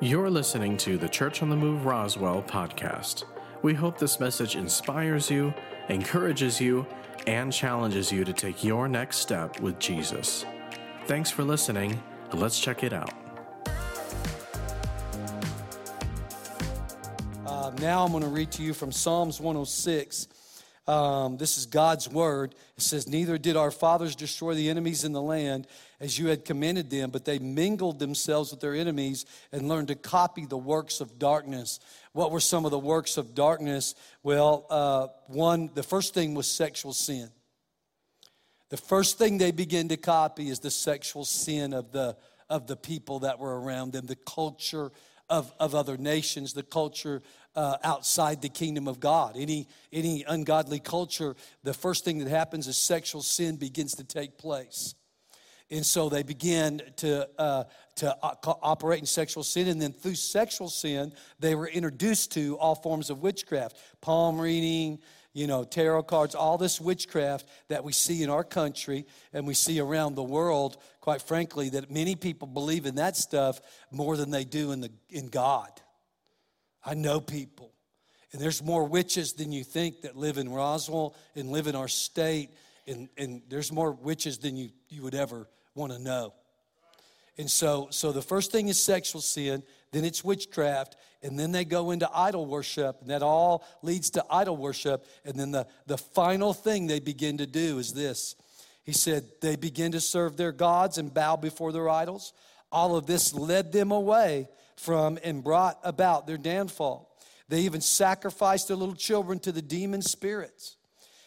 You're listening to the Church on the Move Roswell podcast. We hope this message inspires you, encourages you, and challenges you to take your next step with Jesus. Thanks for listening. Let's check it out. Uh, now I'm going to read to you from Psalms 106. Um, this is God's word. It says, Neither did our fathers destroy the enemies in the land as you had commanded them, but they mingled themselves with their enemies and learned to copy the works of darkness. What were some of the works of darkness? Well, uh, one, the first thing was sexual sin. The first thing they begin to copy is the sexual sin of the, of the people that were around them, the culture of, of other nations, the culture uh, outside the kingdom of God. Any, any ungodly culture, the first thing that happens is sexual sin begins to take place. And so they begin to, uh, to operate in sexual sin. And then through sexual sin, they were introduced to all forms of witchcraft palm reading, you know, tarot cards, all this witchcraft that we see in our country and we see around the world, quite frankly, that many people believe in that stuff more than they do in, the, in God. I know people. And there's more witches than you think that live in Roswell and live in our state. And, and there's more witches than you, you would ever want to know. And so, so the first thing is sexual sin, then it's witchcraft, and then they go into idol worship, and that all leads to idol worship. And then the, the final thing they begin to do is this. He said, they begin to serve their gods and bow before their idols. All of this led them away from and brought about their downfall. They even sacrificed their little children to the demon spirits,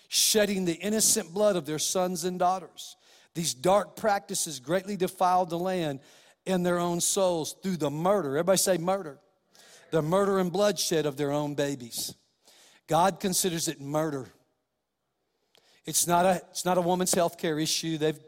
shedding the innocent blood of their sons and daughters. These dark practices greatly defiled the land and their own souls through the murder. Everybody say murder the murder and bloodshed of their own babies. God considers it murder. It's not a, it's not a woman's health care issue. They've,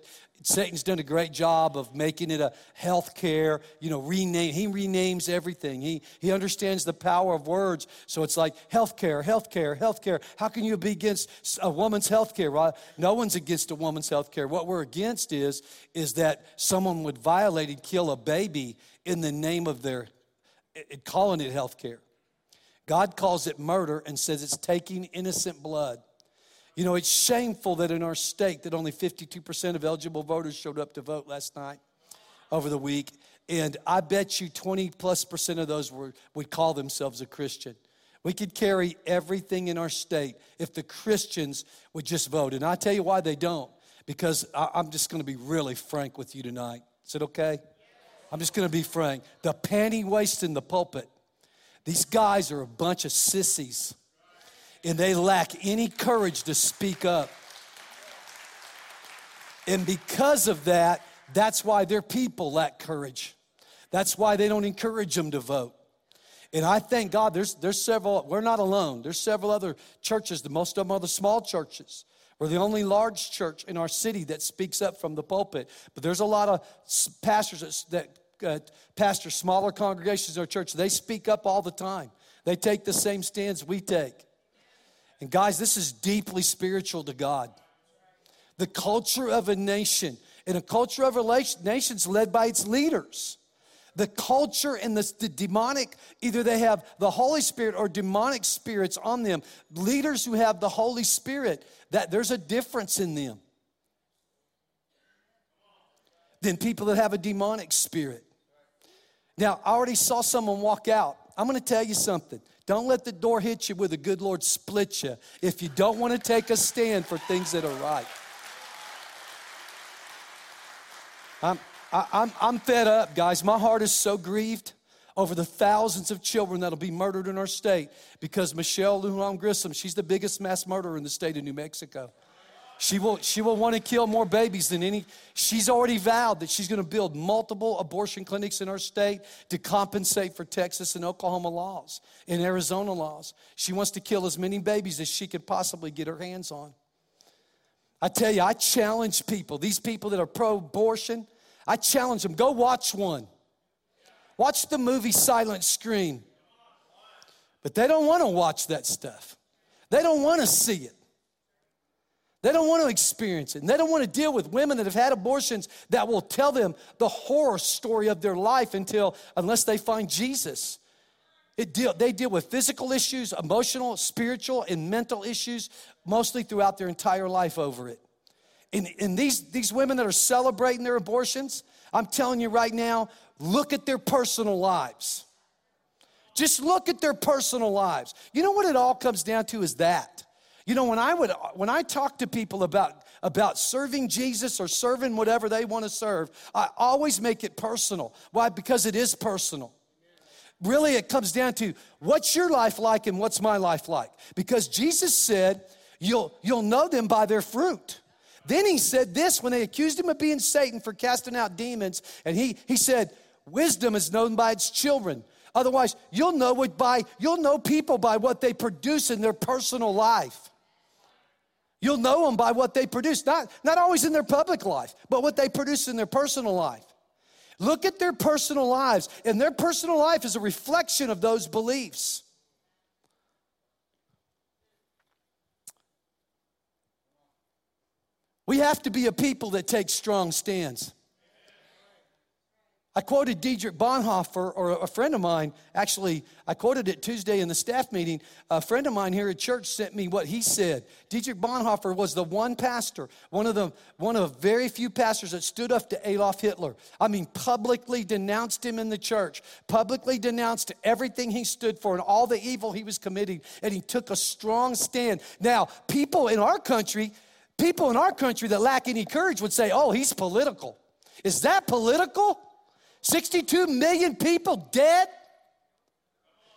Satan's done a great job of making it a health care, you know, rename. He renames everything. He, he understands the power of words. So it's like health care, health care, health care. How can you be against a woman's health care? Right? No one's against a woman's health care. What we're against is, is that someone would violate and kill a baby in the name of their calling it health care. God calls it murder and says it's taking innocent blood. You know, it's shameful that in our state that only 52% of eligible voters showed up to vote last night over the week. And I bet you 20 plus percent of those were, would call themselves a Christian. We could carry everything in our state if the Christians would just vote. And I tell you why they don't. Because I, I'm just going to be really frank with you tonight. Is it okay? I'm just going to be frank. The panty waist in the pulpit. These guys are a bunch of sissies, and they lack any courage to speak up. And because of that, that's why their people lack courage. That's why they don't encourage them to vote. And I thank God there's, there's several, we're not alone. There's several other churches, the most of them are the small churches. We're the only large church in our city that speaks up from the pulpit. But there's a lot of pastors that, that uh, pastor smaller congregations in our church. They speak up all the time. They take the same stands we take. And guys, this is deeply spiritual to God. The culture of a nation, and a culture of a nation is led by its leaders the culture and the, the, demonic, either they have the Holy Spirit or demonic spirits on them. Leaders who have the Holy Spirit, that there's a difference in them than people that have a demonic spirit. Now, I already saw someone walk out. I'm gonna tell you something. Don't let the door hit you with the good Lord split you if you don't wanna take a stand for things that are right. I'm, I, I'm, I'm fed up, guys. My heart is so grieved over the thousands of children that'll be murdered in our state because Michelle Lujan Grisham, she's the biggest mass murderer in the state of New Mexico. She will, she will want to kill more babies than any. She's already vowed that she's going to build multiple abortion clinics in our state to compensate for Texas and Oklahoma laws and Arizona laws. She wants to kill as many babies as she could possibly get her hands on. I tell you, I challenge people, these people that are pro abortion, I challenge them go watch one. Watch the movie Silent Scream. But they don't want to watch that stuff, they don't want to see it. They don't want to experience it. And they don't want to deal with women that have had abortions that will tell them the horror story of their life until, unless they find Jesus. It deal, they deal with physical issues, emotional, spiritual, and mental issues, mostly throughout their entire life over it. And, and these, these women that are celebrating their abortions, I'm telling you right now, look at their personal lives. Just look at their personal lives. You know what it all comes down to is that. You know, when I would when I talk to people about about serving Jesus or serving whatever they want to serve, I always make it personal. Why? Because it is personal. Really, it comes down to what's your life like and what's my life like? Because Jesus said, You'll, you'll know them by their fruit. Then he said this when they accused him of being Satan for casting out demons, and he, he said, Wisdom is known by its children. Otherwise, you'll know it by you'll know people by what they produce in their personal life. You'll know them by what they produce, not, not always in their public life, but what they produce in their personal life. Look at their personal lives, and their personal life is a reflection of those beliefs. We have to be a people that take strong stands. I quoted Dietrich Bonhoeffer, or a friend of mine, actually, I quoted it Tuesday in the staff meeting. A friend of mine here at church sent me what he said. Dietrich Bonhoeffer was the one pastor, one of the one of very few pastors that stood up to Adolf Hitler. I mean, publicly denounced him in the church, publicly denounced everything he stood for and all the evil he was committing, and he took a strong stand. Now, people in our country, people in our country that lack any courage would say, oh, he's political. Is that political? 62 million people dead.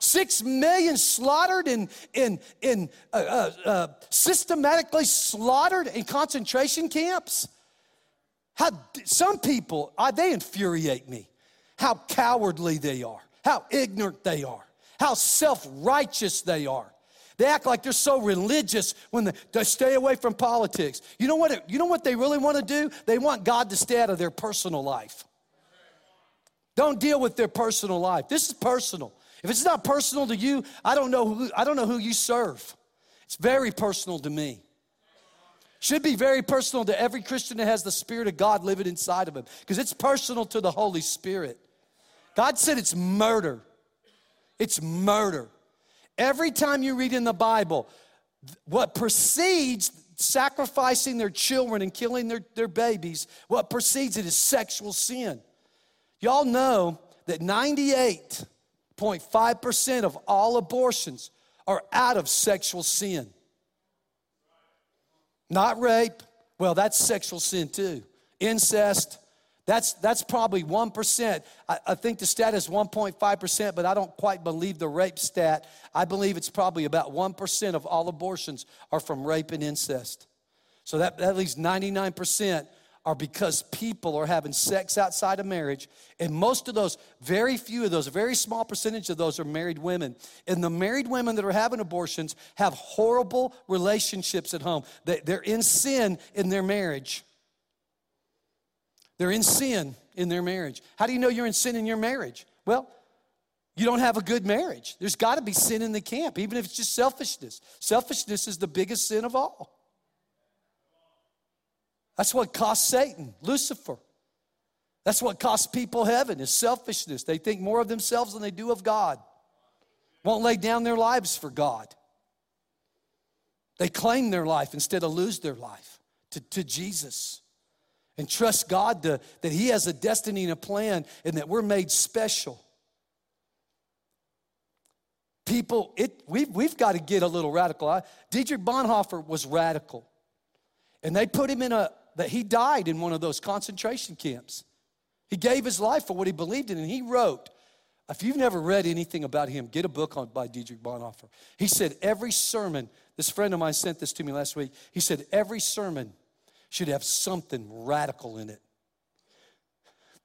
Six million slaughtered in, in, in uh, uh, uh, systematically slaughtered in concentration camps. How some people, uh, they infuriate me. How cowardly they are, how ignorant they are, how self righteous they are. They act like they're so religious when they, they, stay away from politics. You know what? You know what they really want to do? They want God to stay out of their personal life. Don't deal with their personal life. This is personal. If it's not personal to you, I don't know who, I don't know who you serve. It's very personal to me. Should be very personal to every Christian that has the Spirit of God living inside of him because it's personal to the Holy Spirit. God said it's murder. It's murder. Every time you read in the Bible, what precedes sacrificing their children and killing their, their babies, what precedes it is sexual sin. Y'all know that 98.5% of all abortions are out of sexual sin. Not rape, well, that's sexual sin too. Incest, that's, that's probably 1%. I, I think the stat is 1.5%, but I don't quite believe the rape stat. I believe it's probably about 1% of all abortions are from rape and incest. So that, that leaves 99% are because people are having sex outside of marriage. And most of those, very few of those, a very small percentage of those are married women. And the married women that are having abortions have horrible relationships at home. They're in sin in their marriage. They're in sin in their marriage. How do you know you're in sin in your marriage? Well, you don't have a good marriage. There's got to be sin in the camp, even if it's just selfishness. Selfishness is the biggest sin of all. That's what cost Satan, Lucifer. That's what cost people heaven is selfishness. They think more of themselves than they do of God. Won't lay down their lives for God. They claim their life instead of lose their life to, to Jesus. And trust God to, that He has a destiny and a plan and that we're made special. People, it, we've, we've got to get a little radical. Dietrich Bonhoeffer was radical. And they put him in a, that he died in one of those concentration camps. He gave his life for what he believed in, and he wrote. If you've never read anything about him, get a book on by Dietrich Bonhoeffer. He said every sermon. This friend of mine sent this to me last week. He said every sermon should have something radical in it.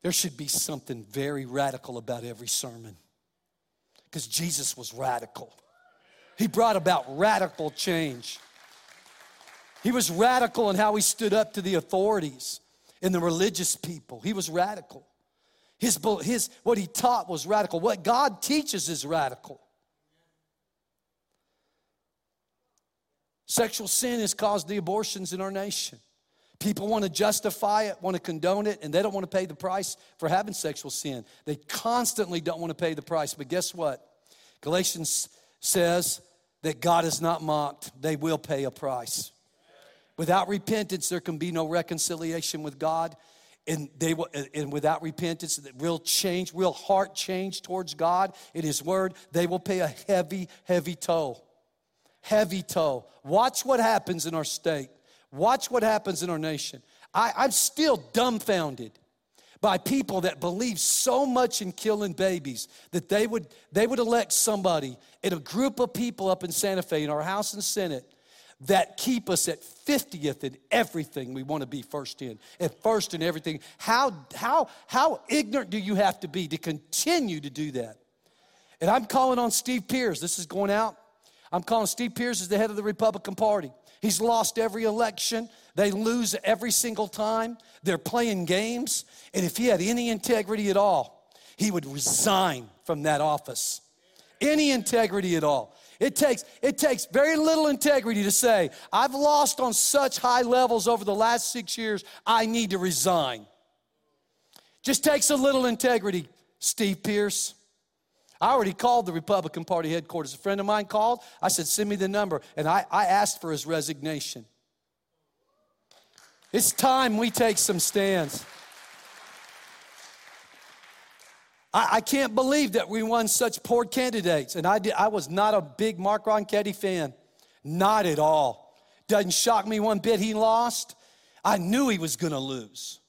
There should be something very radical about every sermon because Jesus was radical. He brought about radical change. He was radical in how he stood up to the authorities and the religious people. He was radical. His, his, what he taught was radical. What God teaches is radical. Sexual sin has caused the abortions in our nation. People want to justify it, want to condone it, and they don't want to pay the price for having sexual sin. They constantly don't want to pay the price. But guess what? Galatians says that God is not mocked, they will pay a price. Without repentance, there can be no reconciliation with God. And, they will, and without repentance, real change, real heart change towards God in His Word, they will pay a heavy, heavy toll. Heavy toll. Watch what happens in our state. Watch what happens in our nation. I, I'm still dumbfounded by people that believe so much in killing babies that they would, they would elect somebody in a group of people up in Santa Fe in our House and Senate that keep us at 50th in everything we want to be first in, at first in everything. How, how, how ignorant do you have to be to continue to do that? And I'm calling on Steve Pearce. This is going out. I'm calling Steve Pearce as the head of the Republican Party. He's lost every election. They lose every single time. They're playing games. And if he had any integrity at all, he would resign from that office. Any integrity at all. It takes, it takes very little integrity to say, I've lost on such high levels over the last six years, I need to resign. Just takes a little integrity, Steve Pearce. I already called the Republican Party headquarters. A friend of mine called. I said, Send me the number. And I, I asked for his resignation. It's time we take some stands. I, I can't believe that we won such poor candidates. And I, did, I was not a big Mark Ronchetti fan. Not at all. Doesn't shock me one bit he lost. I knew he was going to lose.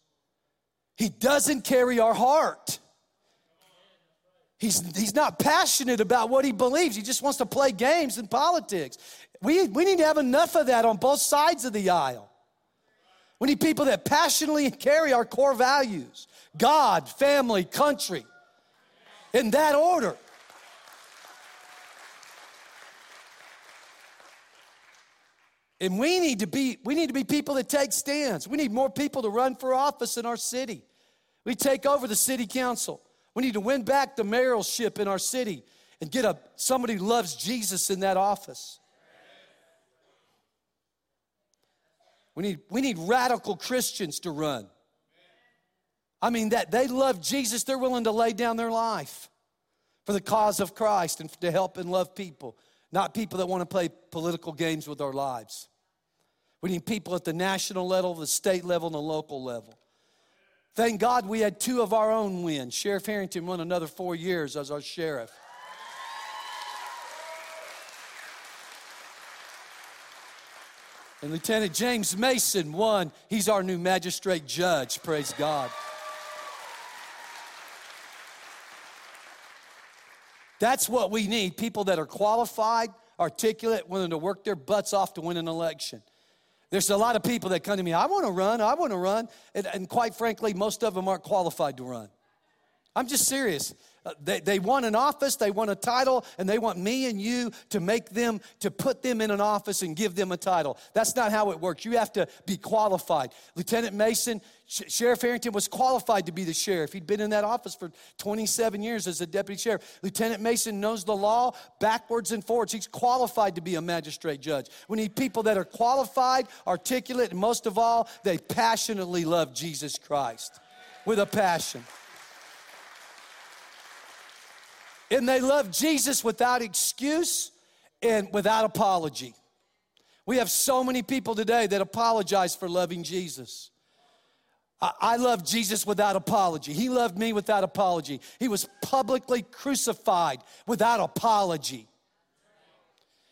He doesn't carry our heart. He's, he's not passionate about what he believes. He just wants to play games in politics. We, we need to have enough of that on both sides of the aisle. We need people that passionately carry our core values God, family, country, in that order. And we need to be we need to be people that take stands. We need more people to run for office in our city. We take over the city council. We need to win back the mayoralship in our city and get a, somebody who loves Jesus in that office. We need, we need radical Christians to run. I mean, that they love Jesus, they're willing to lay down their life for the cause of Christ and to help and love people, not people that want to play political games with our lives. We need people at the national level, the state level, and the local level. Thank God we had two of our own win. Sheriff Herrington won another four years as our sheriff. And Lieutenant James Mason won. He's our new magistrate judge. Praise God. That's what we need people that are qualified, articulate, willing to work their butts off to win an election. There's a lot of people that come to me, I want to run, I want to run. And, and, quite frankly, most of them aren't qualified to run. I'm just serious. Uh, they, they want an office, they want a title, and they want me and you to make them, to put them in an office and give them a title. That's not how it works. You have to be qualified. Lieutenant Mason, Sheriff Herrington was qualified to be the sheriff. He'd been in that office for 27 years as a deputy sheriff. Lieutenant Mason knows the law backwards and forwards. He's qualified to be a magistrate judge. We need people that are qualified, articulate, and most of all, they passionately love Jesus Christ with a passion. And they love Jesus without excuse and without apology. We have so many people today that apologize for loving Jesus. I love Jesus without apology. He loved me without apology. He was publicly crucified without apology.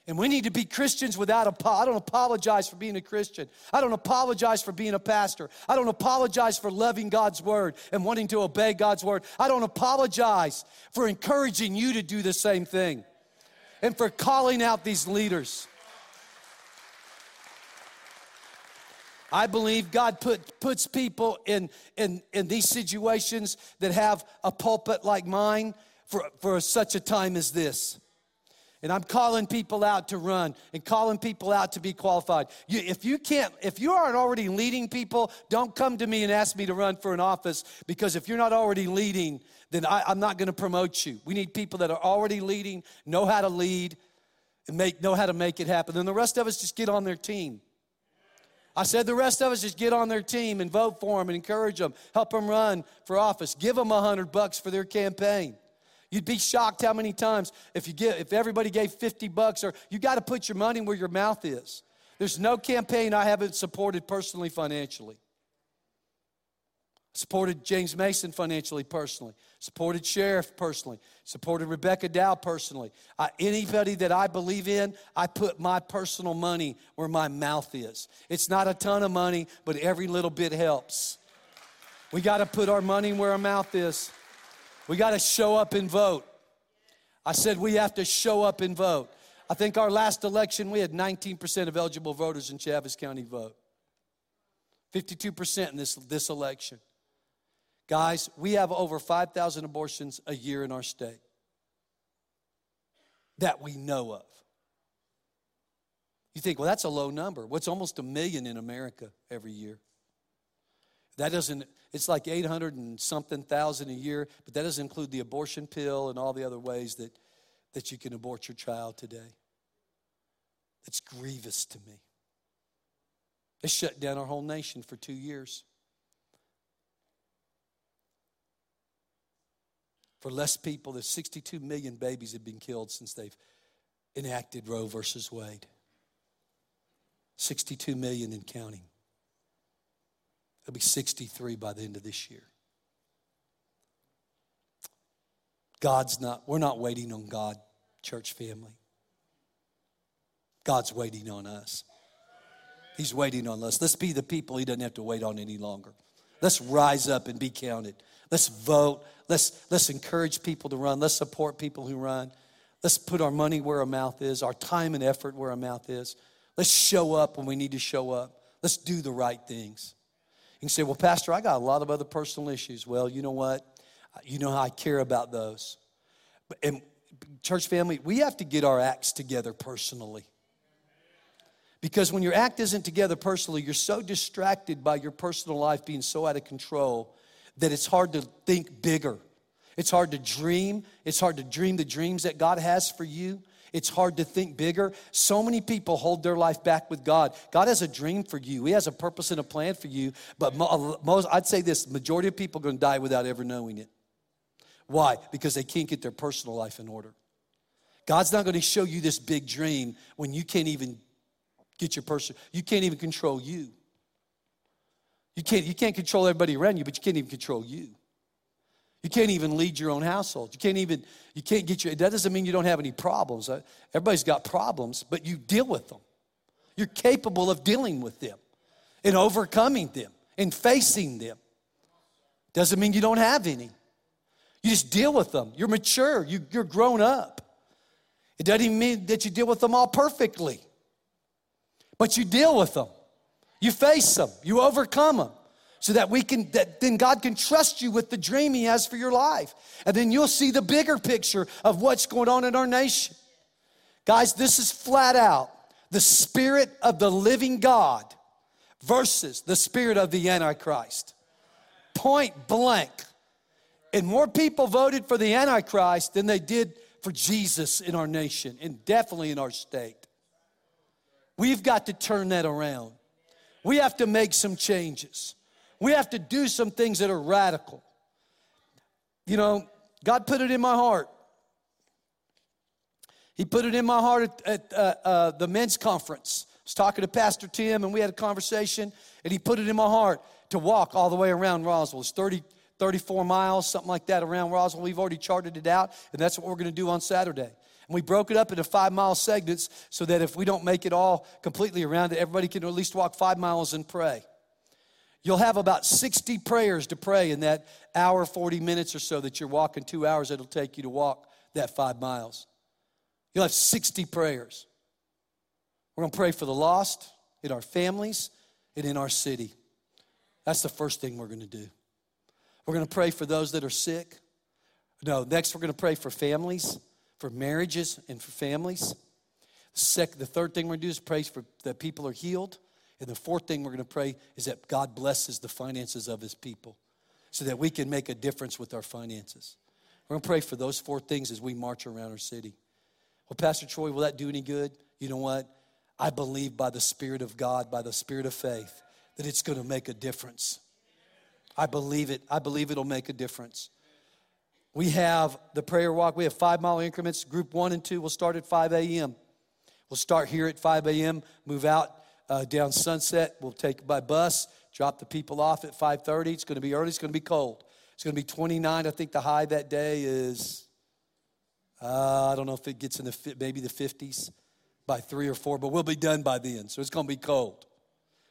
And we need to be Christians without apology. I don't apologize for being a Christian. I don't apologize for being a pastor. I don't apologize for loving God's word and wanting to obey God's word. I don't apologize for encouraging you to do the same thing and for calling out these leaders. I believe God put, puts people in, in, in these situations that have a pulpit like mine for, for such a time as this. And I'm calling people out to run and calling people out to be qualified. You, if you can't, if you aren't already leading people, don't come to me and ask me to run for an office because if you're not already leading, then I, I'm not going to promote you. We need people that are already leading, know how to lead, and make, know how to make it happen. Then the rest of us just get on their team. I said the rest of us just get on their team and vote for them and encourage them, help them run for office, give them a hundred bucks for their campaign. You'd be shocked how many times if you get if everybody gave 50 bucks or you got to put your money where your mouth is. There's no campaign I haven't supported personally financially. Supported James Mason financially, personally. Supported Sheriff personally. Supported Rebecca Dow personally. I, anybody that I believe in, I put my personal money where my mouth is. It's not a ton of money, but every little bit helps. We got to put our money where our mouth is. We got to show up and vote. I said we have to show up and vote. I think our last election, we had 19% of eligible voters in Chaves County vote. 52% in this, this election. Guys, we have over 5,000 abortions a year in our state that we know of. You think, well, that's a low number. What's almost a million in America every year? That doesn't, it's like 800 and something thousand a year, but that doesn't include the abortion pill and all the other ways that, that you can abort your child today. It's grievous to me. They shut down our whole nation for two years. For less people, there's 62 million babies have been killed since they've enacted Roe versus Wade. 62 million in counting. It'll be 63 by the end of this year. God's not, we're not waiting on God, church family. God's waiting on us. He's waiting on us. Let's be the people He doesn't have to wait on any longer. Let's rise up and be counted. Let's vote. Let's, let's encourage people to run. Let's support people who run. Let's put our money where our mouth is, our time and effort where our mouth is. Let's show up when we need to show up. Let's do the right things. You can say, Well, Pastor, I got a lot of other personal issues. Well, you know what? You know how I care about those. And church family, we have to get our acts together personally. Because when your act isn't together personally, you're so distracted by your personal life being so out of control that it's hard to think bigger. It's hard to dream. It's hard to dream the dreams that God has for you. It's hard to think bigger. So many people hold their life back with God. God has a dream for you. He has a purpose and a plan for you. But most, I'd say this: majority of people are going to die without ever knowing it. Why? Because they can't get their personal life in order. God's not going to show you this big dream when you can't even get your person. You can't even control you. You can't, you can't control everybody around you, but you can't even control you. You can't even lead your own household. You can't even, you can't get your, that doesn't mean you don't have any problems. Uh, everybody's got problems, but you deal with them. You're capable of dealing with them and overcoming them and facing them. Doesn't mean you don't have any. You just deal with them. You're mature. You, you're grown up. It doesn't mean that you deal with them all perfectly, but you deal with them. You face them, you overcome them. So that we can, that then God can trust you with the dream He has for your life. And then you'll see the bigger picture of what's going on in our nation. Guys, this is flat out the spirit of the living God versus the spirit of the Antichrist. Point blank. And more people voted for the Antichrist than they did for Jesus in our nation and definitely in our state. We've got to turn that around. We have to make some changes. We have to do some things that are radical. You know, God put it in my heart. He put it in my heart at, at uh, uh, the men's conference. I was talking to Pastor Tim, and we had a conversation, and he put it in my heart to walk all the way around Roswell. It's 30, 34 miles, something like that, around Roswell. We've already charted it out, and that's what we're going to do on Saturday. And we broke it up into five mile segments so that if we don't make it all completely around it, everybody can at least walk five miles and pray. You'll have about 60 prayers to pray in that hour, 40 minutes or so that you're walking, two hours it'll take you to walk that five miles. You'll have 60 prayers. We're going to pray for the lost in our families and in our city. That's the first thing we're going to do. We're going to pray for those that are sick. No, next we're going to pray for families for marriages and for families. Second, the third thing we're going to do is pray for that people are healed. And the fourth thing we're going to pray is that God blesses the finances of his people so that we can make a difference with our finances. We're going to pray for those four things as we march around our city. Well, Pastor Troy, will that do any good? You know what? I believe by the Spirit of God, by the Spirit of faith, that it's going to make a difference. I believe it. I believe it'll make a difference. We have the prayer walk. We have five mile increments. Group one and two will start at 5 a.m. We'll start here at 5 a.m., move out uh, down Sunset. We'll take by bus, drop the people off at 5.30. It's going to be early. It's going to be cold. It's going to be 29. I think the high that day is, uh, I don't know if it gets in the, maybe the 50s by 3 or 4, but we'll be done by then. So it's going to be cold.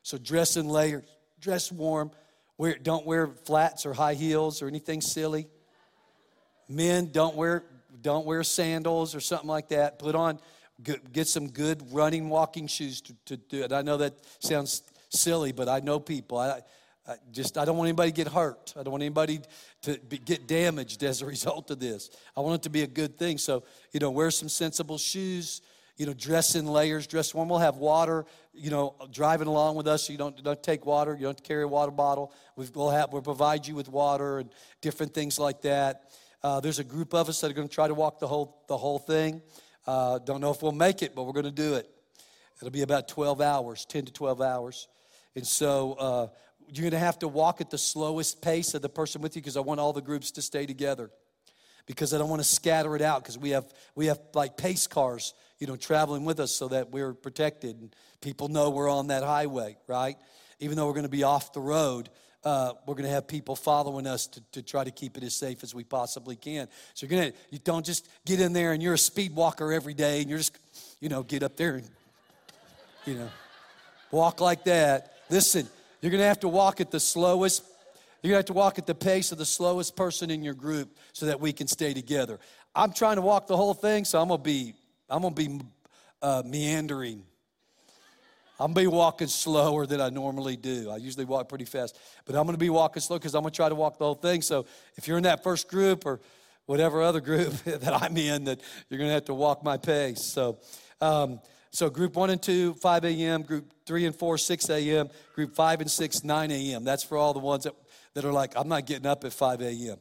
So dress in layers, dress warm. Wear, don't wear flats or high heels or anything silly. Men, don't wear, don't wear sandals or something like that. Put on get some good running, walking shoes to, to do it. I know that sounds silly, but I know people. I, I just I don't want anybody to get hurt. I don't want anybody to be, get damaged as a result of this. I want it to be a good thing. So you know, wear some sensible shoes. You know, dress in layers, dress warm. We'll have water. You know, driving along with us, so you don't don't take water. You don't carry a water bottle. we will have we'll provide you with water and different things like that. Uh, there's a group of us that are going to try to walk the whole the whole thing. Uh, don't know if we'll make it, but we're going to do it. It'll be about 12 hours, 10 to 12 hours. And so uh, you're going to have to walk at the slowest pace of the person with you because I want all the groups to stay together. Because I don't want to scatter it out because we have, we have like pace cars, you know, traveling with us so that we're protected and people know we're on that highway, right? Even though we're going to be off the road, uh, we're going to have people following us to, to try to keep it as safe as we possibly can. So you're going to, you don't just get in there and you're a speed walker every day and you're just, you know, get up there and, you know, walk like that. Listen, you're going to have to walk at the slowest, you're going to have to walk at the pace of the slowest person in your group so that we can stay together. I'm trying to walk the whole thing, so I'm going to be, I'm going to be uh, meandering I'm gonna be walking slower than I normally do. I usually walk pretty fast, but I'm gonna be walking slow because I'm gonna try to walk the whole thing. So if you're in that first group or whatever other group that I'm in, that you're gonna have to walk my pace. So, um, so group one and two, 5 a.m. Group three and four, 6 a.m. Group five and six, 9 a.m. That's for all the ones that, that are like, I'm not getting up at 5 a.m.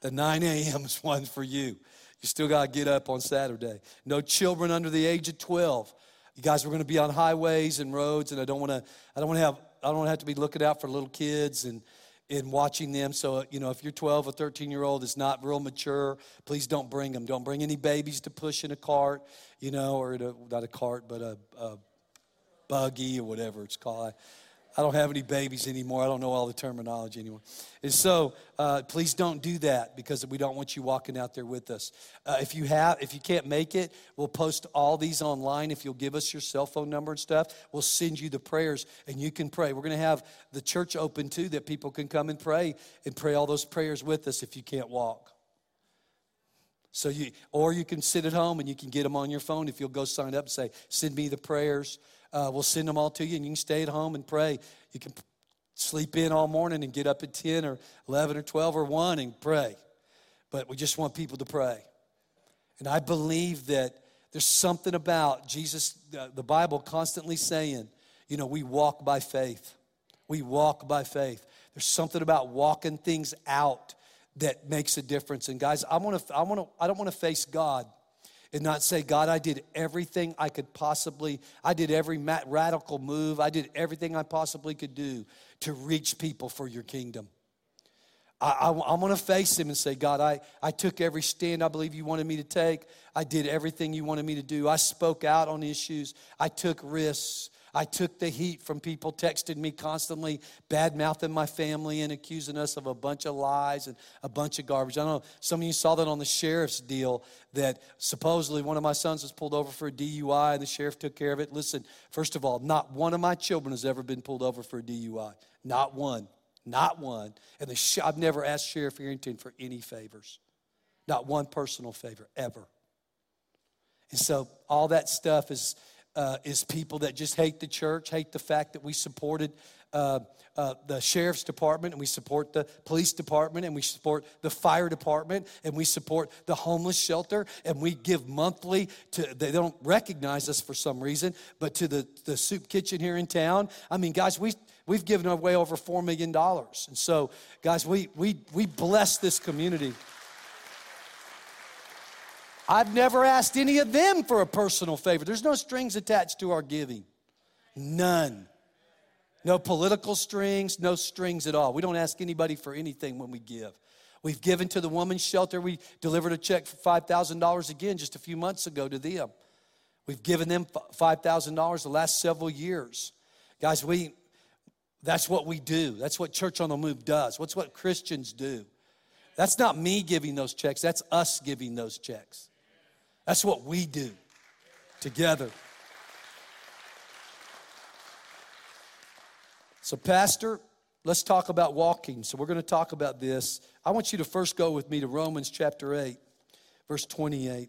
The 9 a.m. is one for you. You still got to get up on Saturday. No children under the age of 12. You guys, we're going to be on highways and roads, and I don't want to. I don't want to have. I don't want to have to be looking out for little kids and and watching them. So uh, you know, if you're 12 or 13 year old is not real mature, please don't bring them. Don't bring any babies to push in a cart, you know, or a, not a cart, but a, a buggy or whatever it's called. Don't have any babies anymore. I don't know all the terminology anymore. And so, uh, please don't do that because we don't want you walking out there with us. Uh, if you have, if you can't make it, we'll post all these online. If you'll give us your cell phone number and stuff, we'll send you the prayers and you can pray. We're going to have the church open too, that people can come and pray and pray all those prayers with us if you can't walk. So you, or you can sit at home and you can get them on your phone if you'll go sign up and say, "Send me the prayers." Uh, we'll send them all to you, and you can stay at home and pray. You can sleep in all morning and get up at 10 or 11 or 12 or 1 and pray. But we just want people to pray. And I believe that there's something about Jesus, the Bible constantly saying, you know, we walk by faith. We walk by faith. There's something about walking things out that makes a difference. And guys, I want to, I want to, I don't want to face God and not say, God, I did everything I could possibly, I did every radical move, I did everything I possibly could do to reach people for your kingdom. I, I want to face him and say, God, I, I took every stand I believe you wanted me to take. I did everything you wanted me to do. I spoke out on issues. I took risks. I took the heat from people texting me constantly, bad mouthing my family and accusing us of a bunch of lies and a bunch of garbage. I don't know, some of you saw that on the sheriff's deal that supposedly one of my sons was pulled over for a DUI and the sheriff took care of it. Listen, first of all, not one of my children has ever been pulled over for a DUI. Not one. Not one. And the sh- I've never asked Sheriff Herrington for any favors. Not one personal favor, ever. And so all that stuff is uh, is people that just hate the church, hate the fact that we supported uh, uh, the sheriff's department and we support the police department and we support the fire department and we support the homeless shelter and we give monthly to they don't recognize us for some reason but to the, the soup kitchen here in town. I mean guys we we've given away over $4 million and so guys we we we bless this community I've never asked any of them for a personal favor. There's no strings attached to our giving. None. No political strings, no strings at all. We don't ask anybody for anything when we give. We've given to the women's shelter. We delivered a check for $5,000 again just a few months ago to them. We've given them $5,000 the last several years. Guys, we that's what we do. That's what Church on the Move does. What's what Christians do. That's not me giving those checks, that's us giving those checks. That's what we do together. So, Pastor, let's talk about walking. So, we're going to talk about this. I want you to first go with me to Romans chapter 8, verse 28.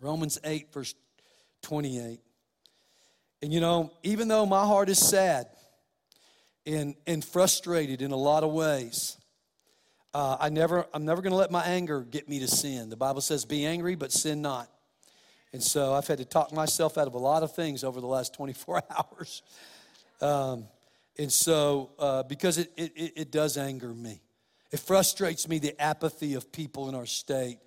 Romans 8, verse 28. And you know, even though my heart is sad and, and frustrated in a lot of ways, uh, I never, I'm never going to let my anger get me to sin. The Bible says, be angry, but sin not. And so I've had to talk myself out of a lot of things over the last 24 hours. Um, and so, uh, because it, it, it does anger me, it frustrates me the apathy of people in our state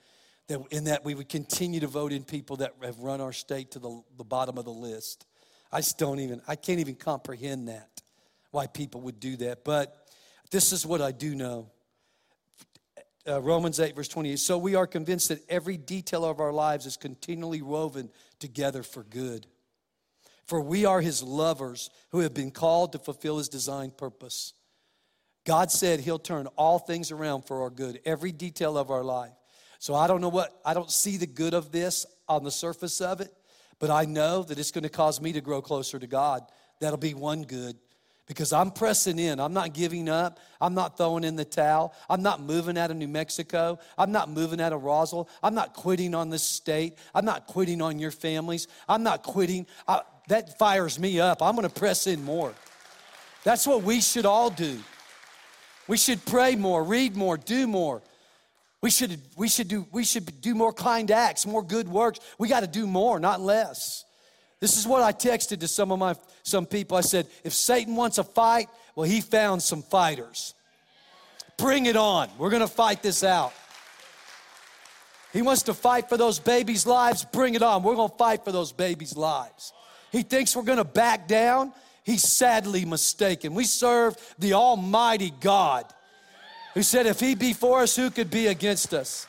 that in that we would continue to vote in people that have run our state to the, the bottom of the list. I just don't even, I can't even comprehend that, why people would do that. But this is what I do know. Uh, Romans 8, verse 28. So we are convinced that every detail of our lives is continually woven together for good. For we are his lovers who have been called to fulfill his design purpose. God said he'll turn all things around for our good, every detail of our life. So I don't know what, I don't see the good of this on the surface of it, but I know that it's going to cause me to grow closer to God. That'll be one good because I'm pressing in. I'm not giving up. I'm not throwing in the towel. I'm not moving out of New Mexico. I'm not moving out of Roswell. I'm not quitting on this state. I'm not quitting on your families. I'm not quitting. I, that fires me up. I'm going to press in more. That's what we should all do. We should pray more, read more, do more. We should, we should, do, we should do more kind acts, more good works. We got to do more, not less. This is what I texted to some of my some people. I said, if Satan wants a fight, well, he found some fighters. Bring it on. We're gonna fight this out. He wants to fight for those babies' lives. Bring it on. We're gonna fight for those babies' lives. He thinks we're gonna back down. He's sadly mistaken. We serve the Almighty God who said, If he be for us, who could be against us?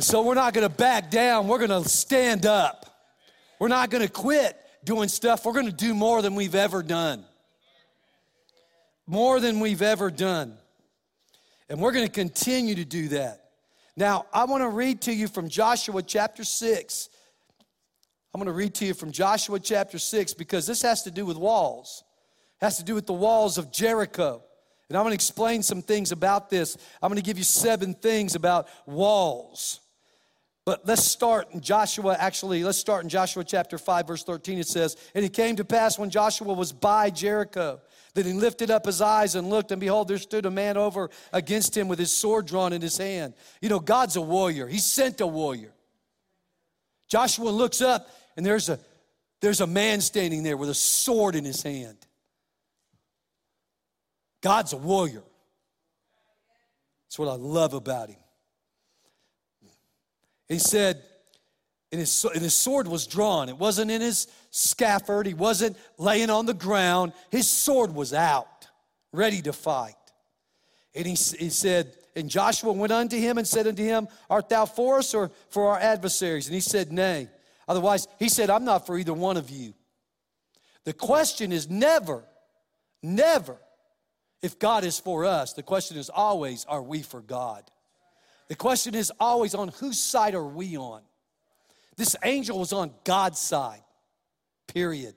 And so we're not gonna back down, we're gonna stand up. We're not gonna quit doing stuff, we're gonna do more than we've ever done. More than we've ever done. And we're gonna continue to do that. Now, I wanna read to you from Joshua chapter 6. I'm going to read to you from Joshua chapter 6 because this has to do with walls. It has to do with the walls of Jericho. And I'm going to explain some things about this. I'm going to give you seven things about walls. But let's start in Joshua, actually, let's start in Joshua chapter 5, verse 13. It says, And it came to pass when Joshua was by Jericho that he lifted up his eyes and looked, and behold, there stood a man over against him with his sword drawn in his hand. You know, God's a warrior, he sent a warrior. Joshua looks up, and there's a, there's a man standing there with a sword in his hand. God's a warrior. That's what I love about him. He said, and his, and his sword was drawn. It wasn't in his scabbard, he wasn't laying on the ground. His sword was out, ready to fight. And he, he said, and Joshua went unto him and said unto him, Art thou for us or for our adversaries? And he said, Nay. Otherwise, he said, I'm not for either one of you. The question is never, never if God is for us, the question is always, are we for God? The question is always, on whose side are we on? This angel was on God's side, period.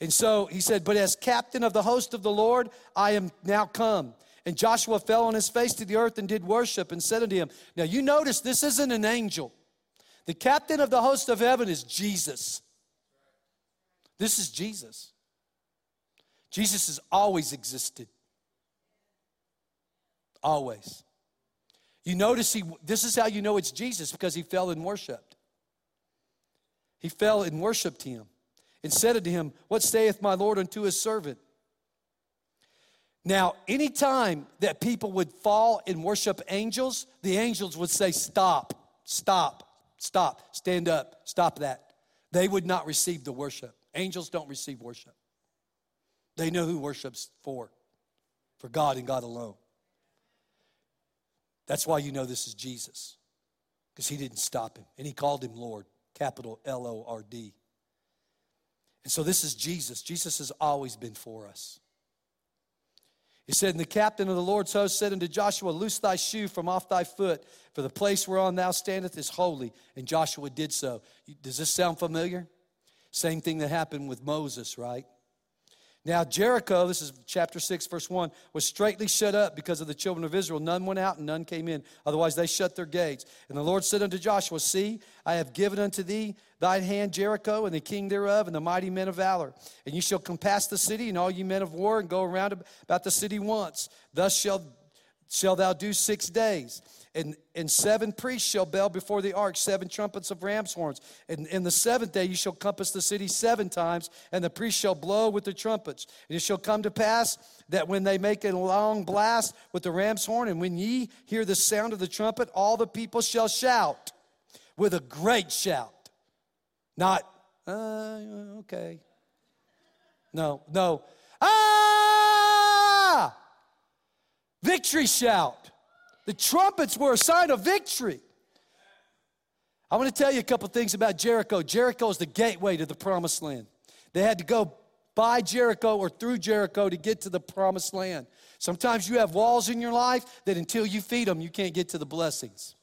And so he said, But as captain of the host of the Lord, I am now come. And Joshua fell on his face to the earth and did worship and said unto him, Now you notice this isn't an angel. The captain of the host of heaven is Jesus. This is Jesus. Jesus has always existed. Always. You notice he, this is how you know it's Jesus because he fell and worshiped. He fell and worshiped him and said unto him, What saith my Lord unto his servant? Now, anytime that people would fall and worship angels, the angels would say, Stop, stop, stop, stand up, stop that. They would not receive the worship. Angels don't receive worship. They know who worship's for, for God and God alone. That's why you know this is Jesus, because he didn't stop him. And he called him Lord, capital L O R D. And so this is Jesus. Jesus has always been for us. He said, And the captain of the Lord's host said unto Joshua, Loose thy shoe from off thy foot, for the place whereon thou standest is holy. And Joshua did so. Does this sound familiar? Same thing that happened with Moses, right? Now, Jericho, this is chapter 6, verse 1, was straightly shut up because of the children of Israel. None went out and none came in. Otherwise, they shut their gates. And the Lord said unto Joshua, See, I have given unto thee thine hand Jericho and the king thereof and the mighty men of valor. And you shall compass the city and all you men of war and go around about the city once. Thus shall, shall thou do six days. And, and seven priests shall bell before the ark, seven trumpets of ram's horns. And in the seventh day you shall compass the city seven times, and the priests shall blow with the trumpets. And it shall come to pass that when they make a long blast with the ram's horn, and when ye hear the sound of the trumpet, all the people shall shout with a great shout. Not, uh, okay. No, no. Ah! Victory shout. The trumpets were a sign of victory. I want to tell you a couple things about Jericho. Jericho is the gateway to the promised land. They had to go by Jericho or through Jericho to get to the promised land. Sometimes you have walls in your life that until you feed them, you can't get to the blessings.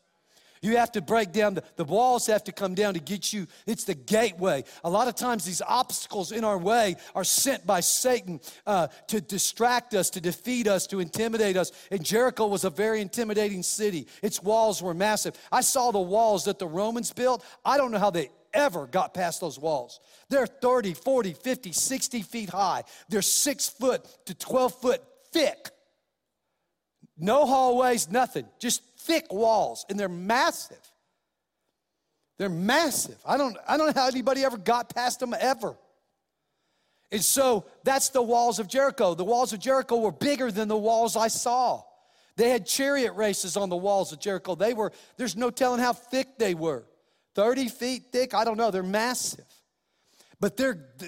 You have to break down, the, the walls have to come down to get you. It's the gateway. A lot of times, these obstacles in our way are sent by Satan uh, to distract us, to defeat us, to intimidate us. And Jericho was a very intimidating city. Its walls were massive. I saw the walls that the Romans built. I don't know how they ever got past those walls. They're 30, 40, 50, 60 feet high. They're six foot to 12 foot thick. No hallways, nothing. Just thick walls, and they're massive. They're massive. I don't, I don't know how anybody ever got past them ever. And so that's the walls of Jericho. The walls of Jericho were bigger than the walls I saw. They had chariot races on the walls of Jericho. They were, there's no telling how thick they were. 30 feet thick, I don't know, they're massive. But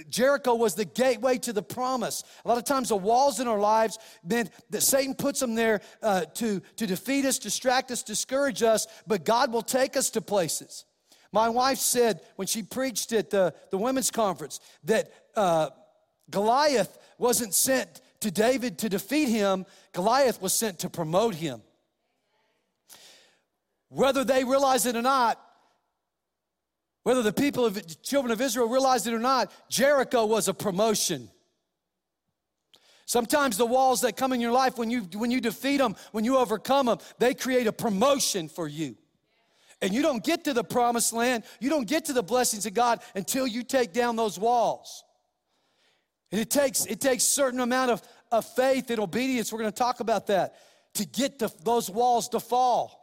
Jericho was the gateway to the promise. A lot of times, the walls in our lives, man, that Satan puts them there uh, to, to defeat us, distract us, discourage us, but God will take us to places. My wife said when she preached at the, the women's conference that uh, Goliath wasn't sent to David to defeat him, Goliath was sent to promote him. Whether they realize it or not, whether the people of children of Israel realized it or not, Jericho was a promotion. Sometimes the walls that come in your life, when you, when you defeat them, when you overcome them, they create a promotion for you. And you don't get to the promised land, you don't get to the blessings of God until you take down those walls. And it takes, it takes certain amount of, of faith and obedience, we're gonna talk about that, to get to those walls to fall.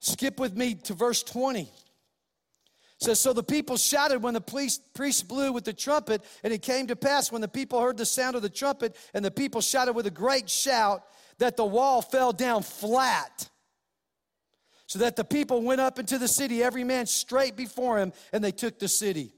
Skip with me to verse 20 says, So the people shouted when the priest, blew with the trumpet, and it came to pass when the people heard the sound of the trumpet, and the people shouted with a great shout, that the wall fell down flat. So that the people went up into the city, every man straight before him, and they took the city.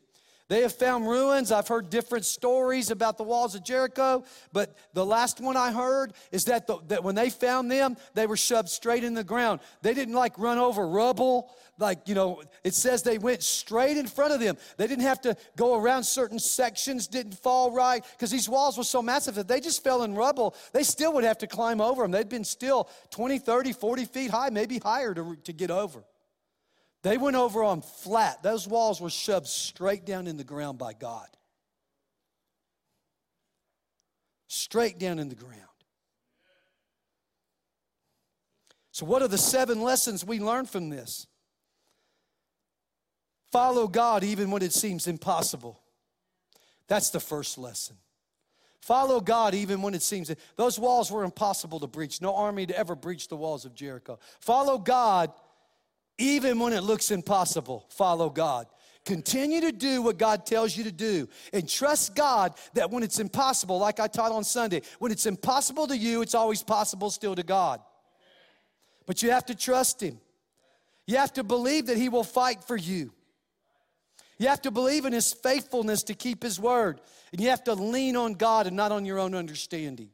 They have found ruins. I've heard different stories about the walls of Jericho, but the last one I heard is that, the, that when they found them, they were shoved straight in the ground. They didn't like run over rubble. Like, you know, it says they went straight in front of them. They didn't have to go around certain sections, didn't fall right, because these walls were so massive that they just fell in rubble. They still would have to climb over them. They'd been still 20, 30, 40 feet high, maybe higher to, to get over. They went over on flat. Those walls were shoved straight down in the ground by God. Straight down in the ground. So, what are the seven lessons we learn from this? Follow God even when it seems impossible. That's the first lesson. Follow God even when it seems those walls were impossible to breach. No army to ever breach the walls of Jericho. Follow God even when it looks impossible, follow God. Continue to do what God tells you to do and trust God that when it's impossible, like I taught on Sunday, when it's impossible to you, it's always possible still to God. But you have to trust Him. You have to believe that He will fight for you. You have to believe in His faithfulness to keep His word. And you have to lean on God and not on your own understanding.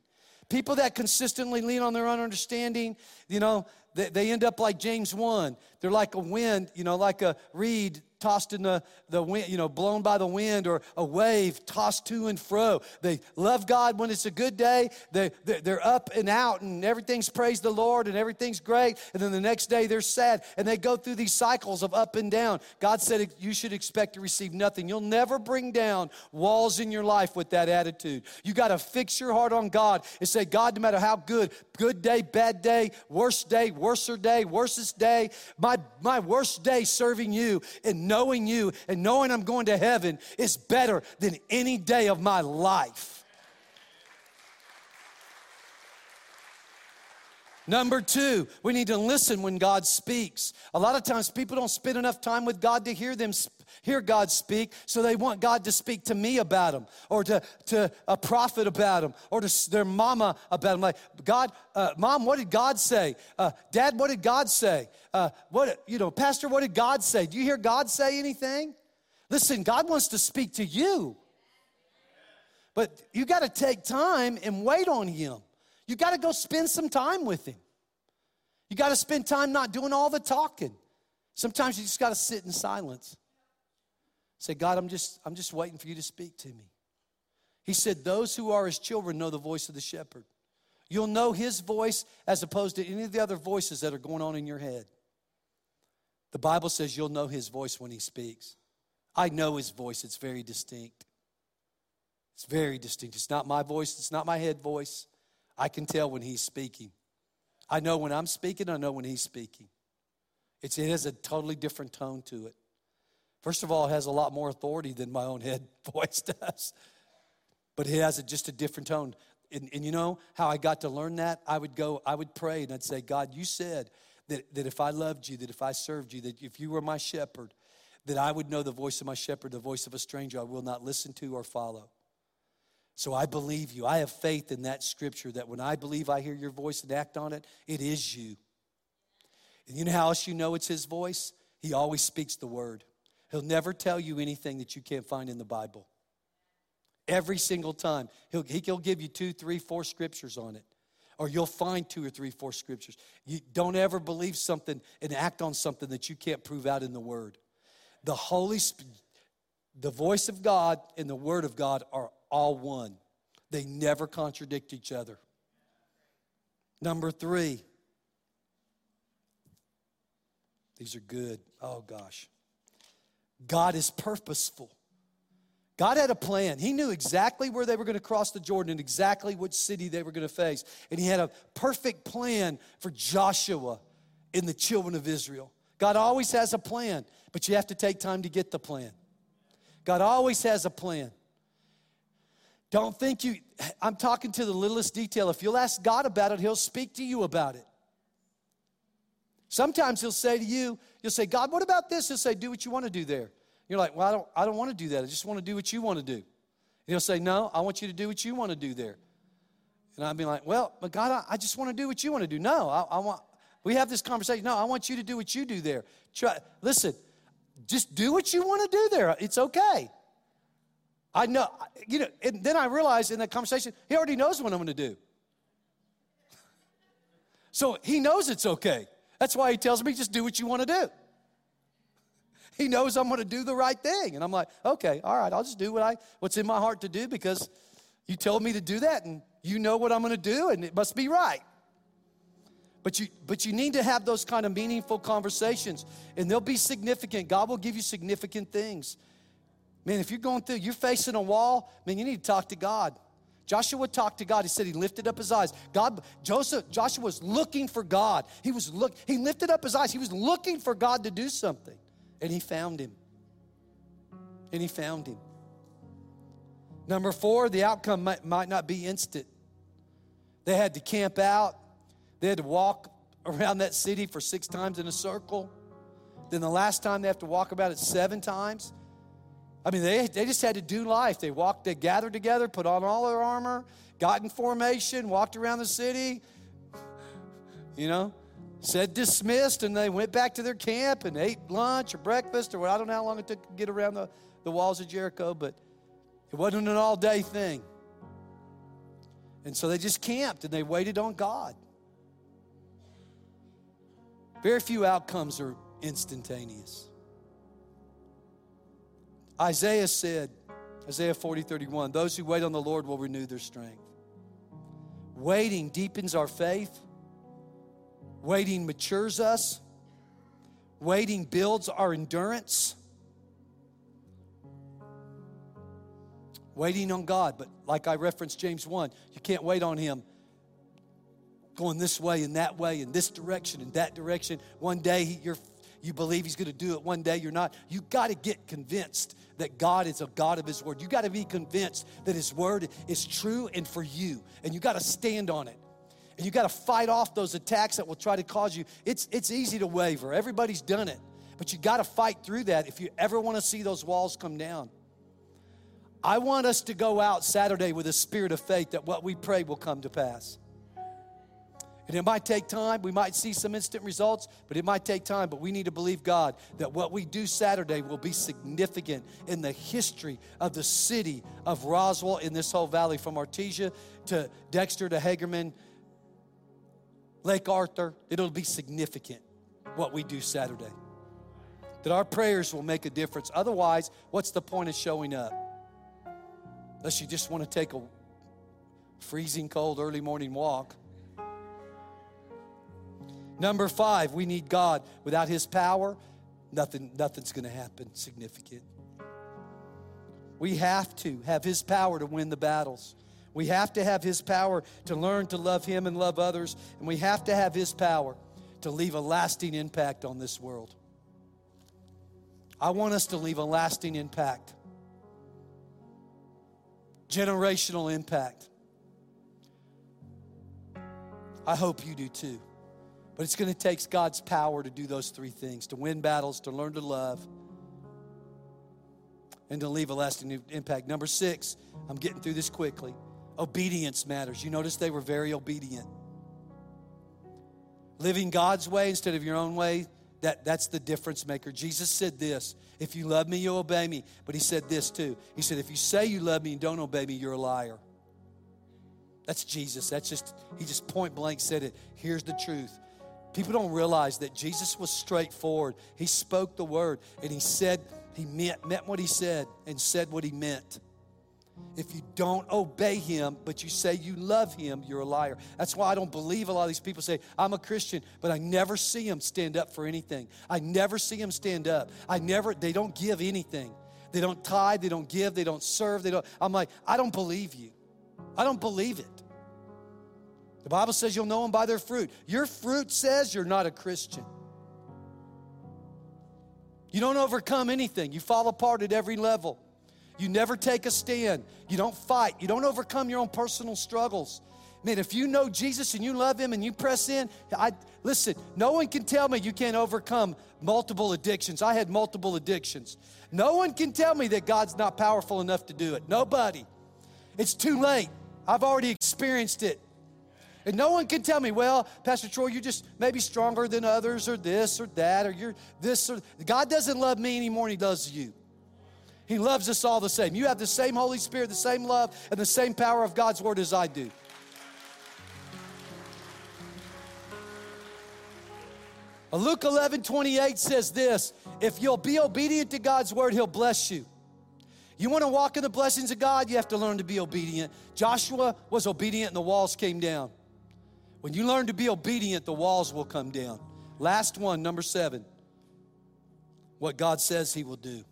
People that consistently lean on their own understanding, you know, they, they end up like James 1. They're like a wind, you know, like a reed tossed in the, the wind, you know, blown by the wind, or a wave tossed to and fro. They love God when it's a good day. They, they're up and out, and everything's praise the Lord, and everything's great. And then the next day they're sad, and they go through these cycles of up and down. God said you should expect to receive nothing. You'll never bring down walls in your life with that attitude. You got to fix your heart on God and say, God, no matter how good, good day, bad day, worst day, worser day, worstest day, my, my worst day serving you and knowing you and knowing I'm going to heaven is better than any day of my life. Number two, we need to listen when God speaks. A lot of times people don't spend enough time with God to hear them hear God speak, so they want God to speak to me about them, or to, to a prophet about them, or to their mama about them. Like, God, uh, mom, what did God say? Uh, Dad, what did God say? Uh, what, you know, Pastor, what did God say? Do you hear God say anything? Listen, God wants to speak to you. But you got to take time and wait on Him. You got to go spend some time with Him. You got to spend time not doing all the talking. Sometimes you just got to sit in silence. Say, God, I'm just, I'm just waiting for you to speak to me. He said, Those who are his children know the voice of the shepherd. You'll know his voice as opposed to any of the other voices that are going on in your head. The Bible says you'll know his voice when he speaks. I know his voice, it's very distinct. It's very distinct. It's not my voice, it's not my head voice. I can tell when he's speaking. I know when I'm speaking, I know when he's speaking. It's, it has a totally different tone to it. First of all, it has a lot more authority than my own head voice does, but it has a, just a different tone. And, and you know how I got to learn that? I would go, I would pray and I'd say, God, you said that, that if I loved you, that if I served you, that if you were my shepherd, that I would know the voice of my shepherd, the voice of a stranger I will not listen to or follow. So I believe you. I have faith in that scripture that when I believe I hear your voice and act on it, it is you. And you know how else you know it's his voice? He always speaks the word. He'll never tell you anything that you can't find in the Bible. Every single time. He'll, he'll give you two, three, four scriptures on it. Or you'll find two or three, four scriptures. You don't ever believe something and act on something that you can't prove out in the Word. The Holy Spirit, the voice of God and the Word of God are all one. They never contradict each other. Number three. These are good. Oh gosh. God is purposeful. God had a plan. He knew exactly where they were going to cross the Jordan and exactly which city they were going to face. And He had a perfect plan for Joshua and the children of Israel. God always has a plan, but you have to take time to get the plan. God always has a plan. Don't think you, I'm talking to the littlest detail. If you'll ask God about it, He'll speak to you about it. Sometimes He'll say to you, You'll say, God, what about this? He'll say, Do what you want to do there. You're like, Well, I don't, I don't want to do that. I just want to do what you want to do. And he'll say, No, I want you to do what you want to do there. And I'd be like, Well, but God, I, I just want to do what you want to do. No, I, I want, we have this conversation. No, I want you to do what you do there. Try, listen, just do what you want to do there. It's okay. I know, you know, and then I realized in that conversation, he already knows what I'm going to do. So he knows it's okay. That's why he tells me just do what you want to do. He knows I'm going to do the right thing. And I'm like, okay, all right, I'll just do what I what's in my heart to do because you told me to do that and you know what I'm going to do and it must be right. But you but you need to have those kind of meaningful conversations and they'll be significant. God will give you significant things. Man, if you're going through, you're facing a wall, man, you need to talk to God. Joshua talked to God. He said he lifted up his eyes. God, Joseph, Joshua was looking for God. He was look, he lifted up his eyes. He was looking for God to do something. And he found him. And he found him. Number four, the outcome might, might not be instant. They had to camp out. They had to walk around that city for six times in a circle. Then the last time they have to walk about it seven times. I mean, they, they just had to do life. They walked, they gathered together, put on all their armor, got in formation, walked around the city, you know, said dismissed, and they went back to their camp and ate lunch or breakfast or what. I don't know how long it took to get around the, the walls of Jericho, but it wasn't an all day thing. And so they just camped and they waited on God. Very few outcomes are instantaneous. Isaiah said, Isaiah 40, 31, those who wait on the Lord will renew their strength. Waiting deepens our faith. Waiting matures us. Waiting builds our endurance. Waiting on God, but like I referenced James 1, you can't wait on Him going this way and that way and this direction and that direction. One day he, you're, you believe He's going to do it, one day you're not. You got to get convinced that God is a God of His Word. You got to be convinced that His Word is true and for you, and you got to stand on it. And you got to fight off those attacks that will try to cause you. It's, it's easy to waver, everybody's done it. But you got to fight through that if you ever want to see those walls come down. I want us to go out Saturday with a spirit of faith that what we pray will come to pass. And it might take time. We might see some instant results, but it might take time. But we need to believe God that what we do Saturday will be significant in the history of the city of Roswell in this whole valley, from Artesia to Dexter to Hagerman, Lake Arthur. It'll be significant what we do Saturday. That our prayers will make a difference. Otherwise, what's the point of showing up? Unless you just want to take a freezing cold early morning walk. Number five, we need God. Without His power, nothing, nothing's going to happen significant. We have to have His power to win the battles. We have to have His power to learn to love Him and love others. And we have to have His power to leave a lasting impact on this world. I want us to leave a lasting impact, generational impact. I hope you do too. But it's going to take God's power to do those three things to win battles, to learn to love, and to leave a lasting impact. Number six, I'm getting through this quickly. Obedience matters. You notice they were very obedient. Living God's way instead of your own way, that, that's the difference maker. Jesus said this If you love me, you'll obey me. But he said this too. He said, If you say you love me and don't obey me, you're a liar. That's Jesus. That's just, he just point blank said it. Here's the truth People don't realize that Jesus was straightforward. He spoke the word and he said, he meant, meant what he said and said what he meant. If you don't obey him, but you say you love him, you're a liar. That's why I don't believe a lot of these people say, I'm a Christian, but I never see them stand up for anything. I never see them stand up. I never, they don't give anything. They don't tithe, they don't give, they don't serve, they don't. I'm like, I don't believe you. I don't believe it. The Bible says you'll know them by their fruit. Your fruit says you're not a Christian. You don't overcome anything, you fall apart at every level. You never take a stand. You don't fight. You don't overcome your own personal struggles. Man, if you know Jesus and you love him and you press in, I listen, no one can tell me you can't overcome multiple addictions. I had multiple addictions. No one can tell me that God's not powerful enough to do it. Nobody. It's too late. I've already experienced it. And no one can tell me, well, Pastor Troy, you're just maybe stronger than others, or this or that, or you're this or God doesn't love me any more than He does you. He loves us all the same. You have the same Holy Spirit, the same love, and the same power of God's Word as I do. Luke 11 28 says this if you'll be obedient to God's Word, He'll bless you. You want to walk in the blessings of God, you have to learn to be obedient. Joshua was obedient and the walls came down. When you learn to be obedient, the walls will come down. Last one, number seven. What God says He will do.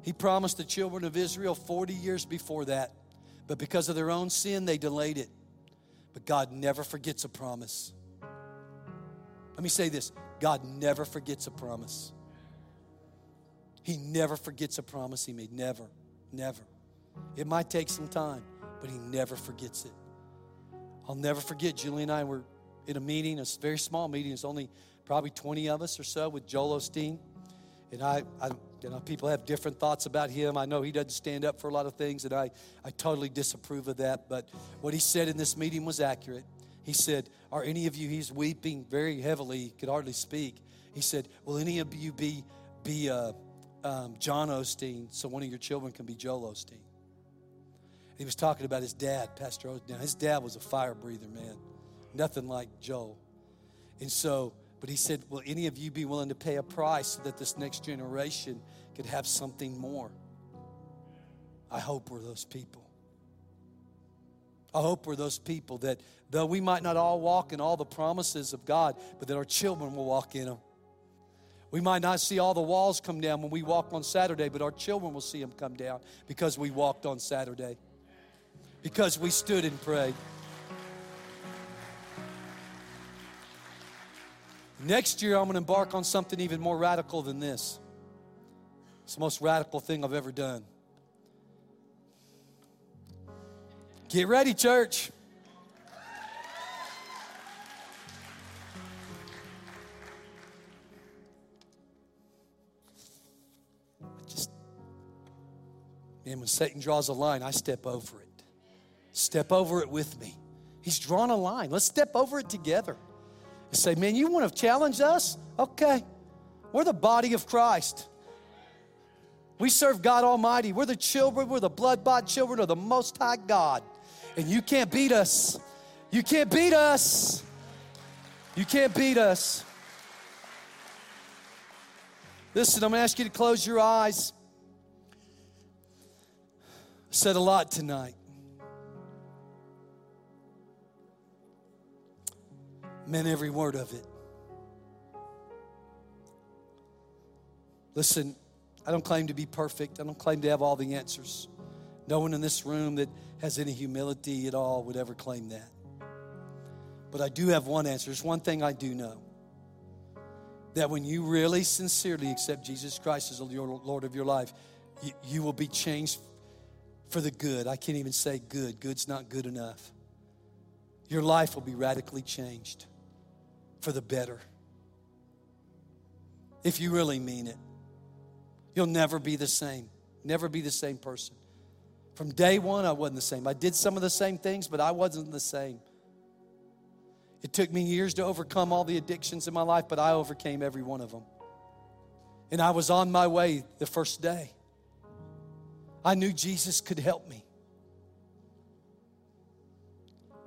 He promised the children of Israel 40 years before that, but because of their own sin, they delayed it. But God never forgets a promise. Let me say this God never forgets a promise. He never forgets a promise He made. Never, never. It might take some time, but He never forgets it. I'll never forget, Julie and I were in a meeting, a very small meeting. It's only probably 20 of us or so with Joel Osteen. And I, I, you know, people have different thoughts about him. I know he doesn't stand up for a lot of things, and I, I totally disapprove of that. But what he said in this meeting was accurate. He said, Are any of you, he's weeping very heavily, he could hardly speak. He said, Will any of you be, be uh, um, John Osteen so one of your children can be Joel Osteen? He was talking about his dad, Pastor. Now, his dad was a fire breather, man. Nothing like Joel. And so, but he said, Will any of you be willing to pay a price so that this next generation could have something more? I hope we're those people. I hope we're those people that, though we might not all walk in all the promises of God, but that our children will walk in them. We might not see all the walls come down when we walk on Saturday, but our children will see them come down because we walked on Saturday, because we stood and prayed. Next year, I'm going to embark on something even more radical than this. It's the most radical thing I've ever done. Get ready, church. Just, man, when Satan draws a line, I step over it. Step over it with me. He's drawn a line. Let's step over it together. And say, man, you want to challenge us? Okay. We're the body of Christ. We serve God Almighty. We're the children, we're the blood bought children of the Most High God. And you can't beat us. You can't beat us. You can't beat us. Listen, I'm going to ask you to close your eyes. I said a lot tonight. Meant every word of it. Listen, I don't claim to be perfect. I don't claim to have all the answers. No one in this room that has any humility at all would ever claim that. But I do have one answer. There's one thing I do know that when you really sincerely accept Jesus Christ as the Lord of your life, you, you will be changed for the good. I can't even say good, good's not good enough. Your life will be radically changed for the better if you really mean it. You'll never be the same. Never be the same person. From day one, I wasn't the same. I did some of the same things, but I wasn't the same. It took me years to overcome all the addictions in my life, but I overcame every one of them. And I was on my way the first day. I knew Jesus could help me.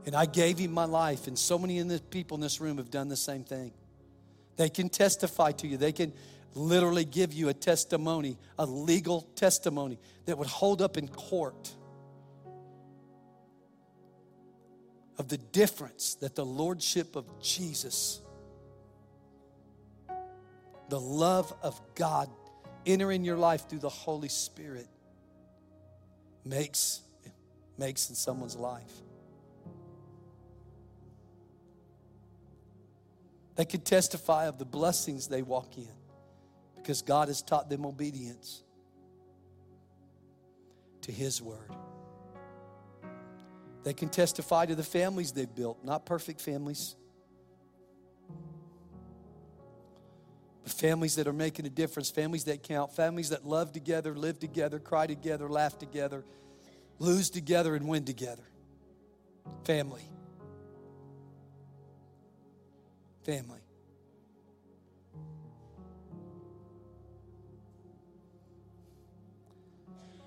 And I gave him my life, and so many of the people in this room have done the same thing. They can testify to you. They can literally give you a testimony, a legal testimony that would hold up in court of the difference that the Lordship of Jesus, the love of God entering your life through the Holy Spirit makes, makes in someone's life. They could testify of the blessings they walk in because God has taught them obedience to His word. They can testify to the families they've built, not perfect families, but families that are making a difference, families that count, families that love together, live together, cry together, laugh together, lose together, and win together. Family. Family.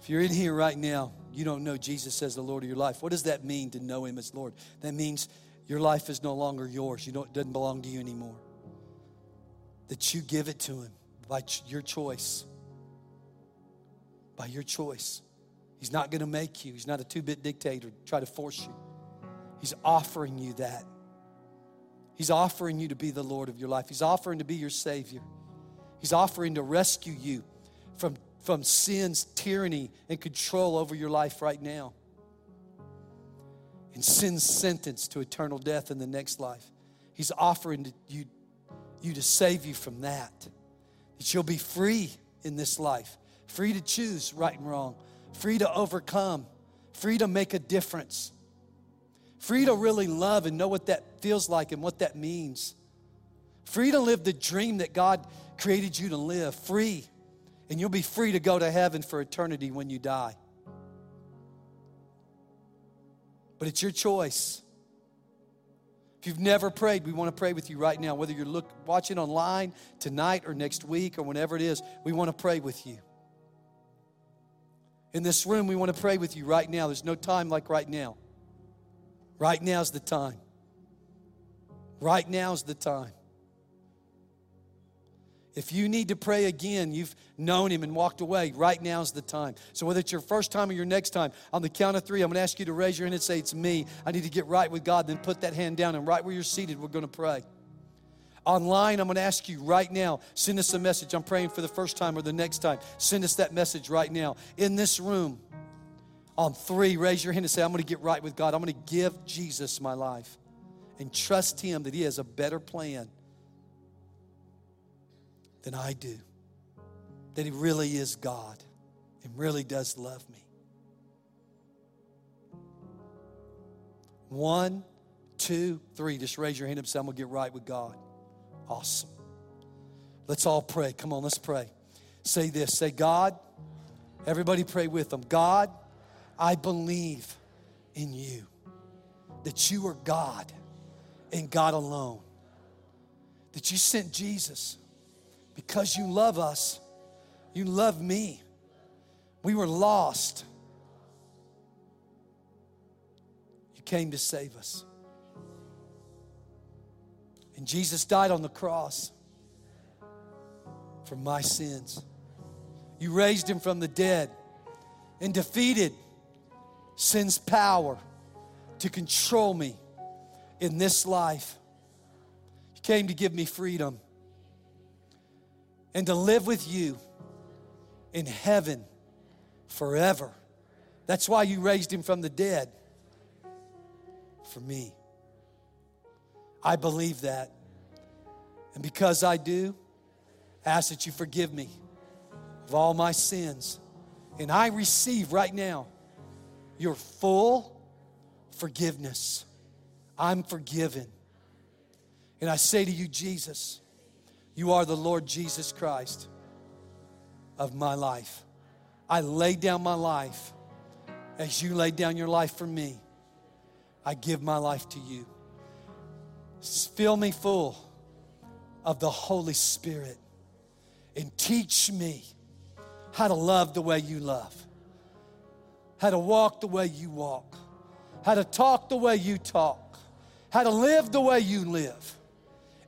If you're in here right now, you don't know Jesus as the Lord of your life. What does that mean to know Him as Lord? That means your life is no longer yours. You it doesn't belong to you anymore. That you give it to Him by your choice. By your choice. He's not going to make you, He's not a two bit dictator, try to force you. He's offering you that. He's offering you to be the Lord of your life. He's offering to be your Savior. He's offering to rescue you from from sin's tyranny and control over your life right now. And sin's sentence to eternal death in the next life. He's offering you, you to save you from that. That you'll be free in this life, free to choose right and wrong, free to overcome, free to make a difference, free to really love and know what that feels like and what that means. Free to live the dream that God created you to live. Free. And you'll be free to go to heaven for eternity when you die. But it's your choice. If you've never prayed, we want to pray with you right now. Whether you're look, watching online tonight or next week or whenever it is, we want to pray with you. In this room, we want to pray with you right now. There's no time like right now. Right now's the time. Right now's the time. If you need to pray again, you've known him and walked away, right now's the time. So, whether it's your first time or your next time, on the count of three, I'm going to ask you to raise your hand and say, It's me. I need to get right with God. Then put that hand down, and right where you're seated, we're going to pray. Online, I'm going to ask you right now, send us a message. I'm praying for the first time or the next time. Send us that message right now. In this room, on three, raise your hand and say, I'm going to get right with God. I'm going to give Jesus my life and trust Him that He has a better plan than I do. That He really is God and really does love me. One, two, three. Just raise your hand and say, I'm going to get right with God. Awesome. Let's all pray. Come on, let's pray. Say this. Say, God, everybody pray with them. God, I believe in you, that you are God and God alone, that you sent Jesus because you love us, you love me. We were lost. You came to save us. And Jesus died on the cross for my sins. You raised him from the dead and defeated sin's power to control me in this life. You came to give me freedom and to live with you in heaven forever. That's why you raised him from the dead for me. I believe that. And because I do, I ask that you forgive me of all my sins. And I receive right now your full forgiveness. I'm forgiven. And I say to you, Jesus, you are the Lord Jesus Christ of my life. I lay down my life as you laid down your life for me. I give my life to you. Fill me full of the Holy Spirit and teach me how to love the way you love, how to walk the way you walk, how to talk the way you talk, how to live the way you live,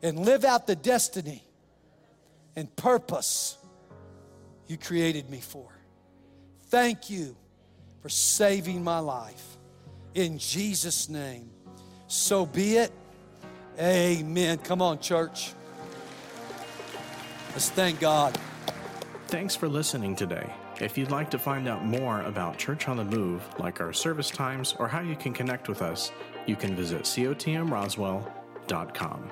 and live out the destiny and purpose you created me for. Thank you for saving my life. In Jesus' name, so be it. Amen. Come on, church. Let's thank God. Thanks for listening today. If you'd like to find out more about Church on the Move, like our service times or how you can connect with us, you can visit cotmroswell.com.